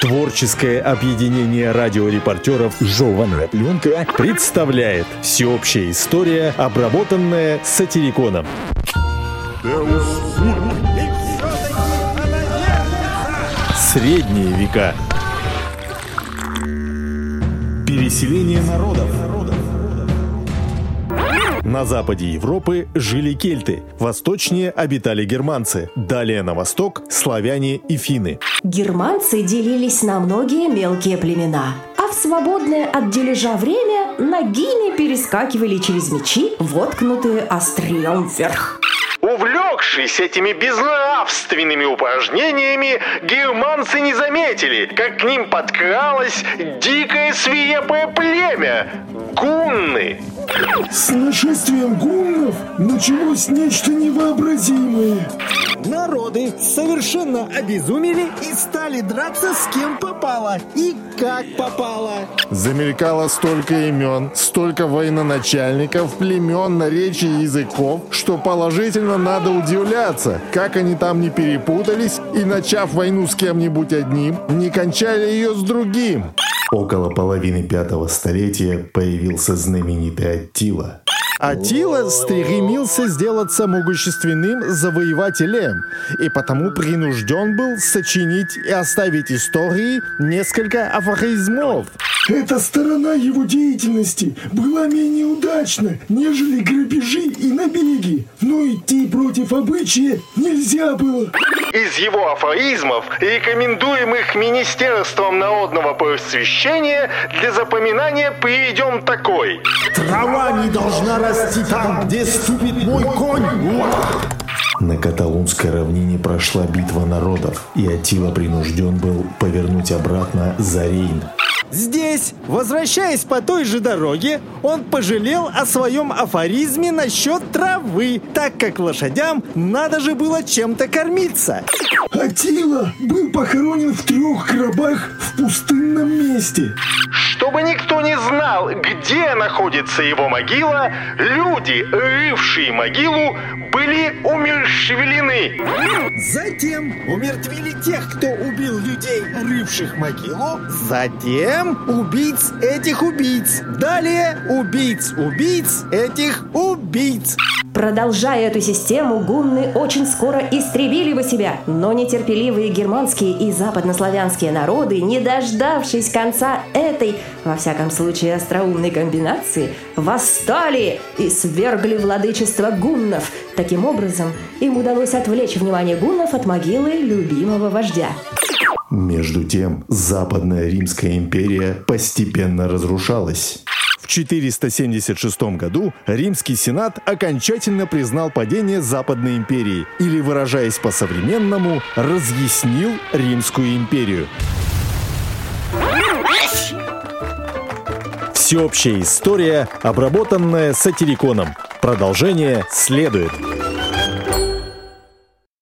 Творческое объединение радиорепортеров «Жеванная пленка» представляет всеобщая история, обработанная сатириконом. Средние века. Переселение народов. На западе Европы жили кельты, восточнее обитали германцы, далее на восток – славяне и финны. Германцы делились на многие мелкие племена, а в свободное от дележа время ногими перескакивали через мечи, воткнутые острием вверх. Увлекшись этими безнравственными упражнениями, германцы не заметили, как к ним подкралось дикое свирепое племя – гунны. С нашествием гуннов началось нечто невообразимое. Народы совершенно обезумели и стали драться с кем попало и как попало. Замелькало столько имен, столько военачальников, племен, наречий и языков, что положительно надо удивляться, как они там не перепутались и, начав войну с кем-нибудь одним, не кончали ее с другим. Около половины пятого столетия появился знаменитый Аттила. Атила стремился сделаться могущественным завоевателем, и потому принужден был сочинить и оставить истории несколько афоризмов. Эта сторона его деятельности была менее удачна, нежели грабежи и набеги. Но идти против обычая нельзя было. Из его афоризмов, рекомендуемых Министерством народного просвещения, для запоминания приведем такой. Трава не должна расти там, где ступит мой конь. На Каталунской равнине прошла битва народов, и Атила принужден был повернуть обратно за Рейн. Здесь, возвращаясь по той же дороге, он пожалел о своем афоризме насчет травы, так как лошадям надо же было чем-то кормиться. Атила был похоронен в трех гробах в пустынном месте. Чтобы никто не знал, где находится его могила, люди, рывшие могилу, были умерщвлены. Затем умертвили тех, кто убил людей, рывших могилу. Затем убийц этих убийц. Далее убийц убийц этих убийц. Продолжая эту систему, гунны очень скоро истребили бы себя, но нетерпеливые германские и западнославянские народы, не дождавшись конца этой, во всяком случае, остроумной комбинации, восстали и свергли владычество гуннов. Таким образом, им удалось отвлечь внимание гуннов от могилы любимого вождя. Между тем, Западная Римская империя постепенно разрушалась. В 476 году Римский Сенат окончательно признал падение Западной империи, или, выражаясь по-современному, разъяснил Римскую империю. Всеобщая история, обработанная сатириконом. Продолжение следует.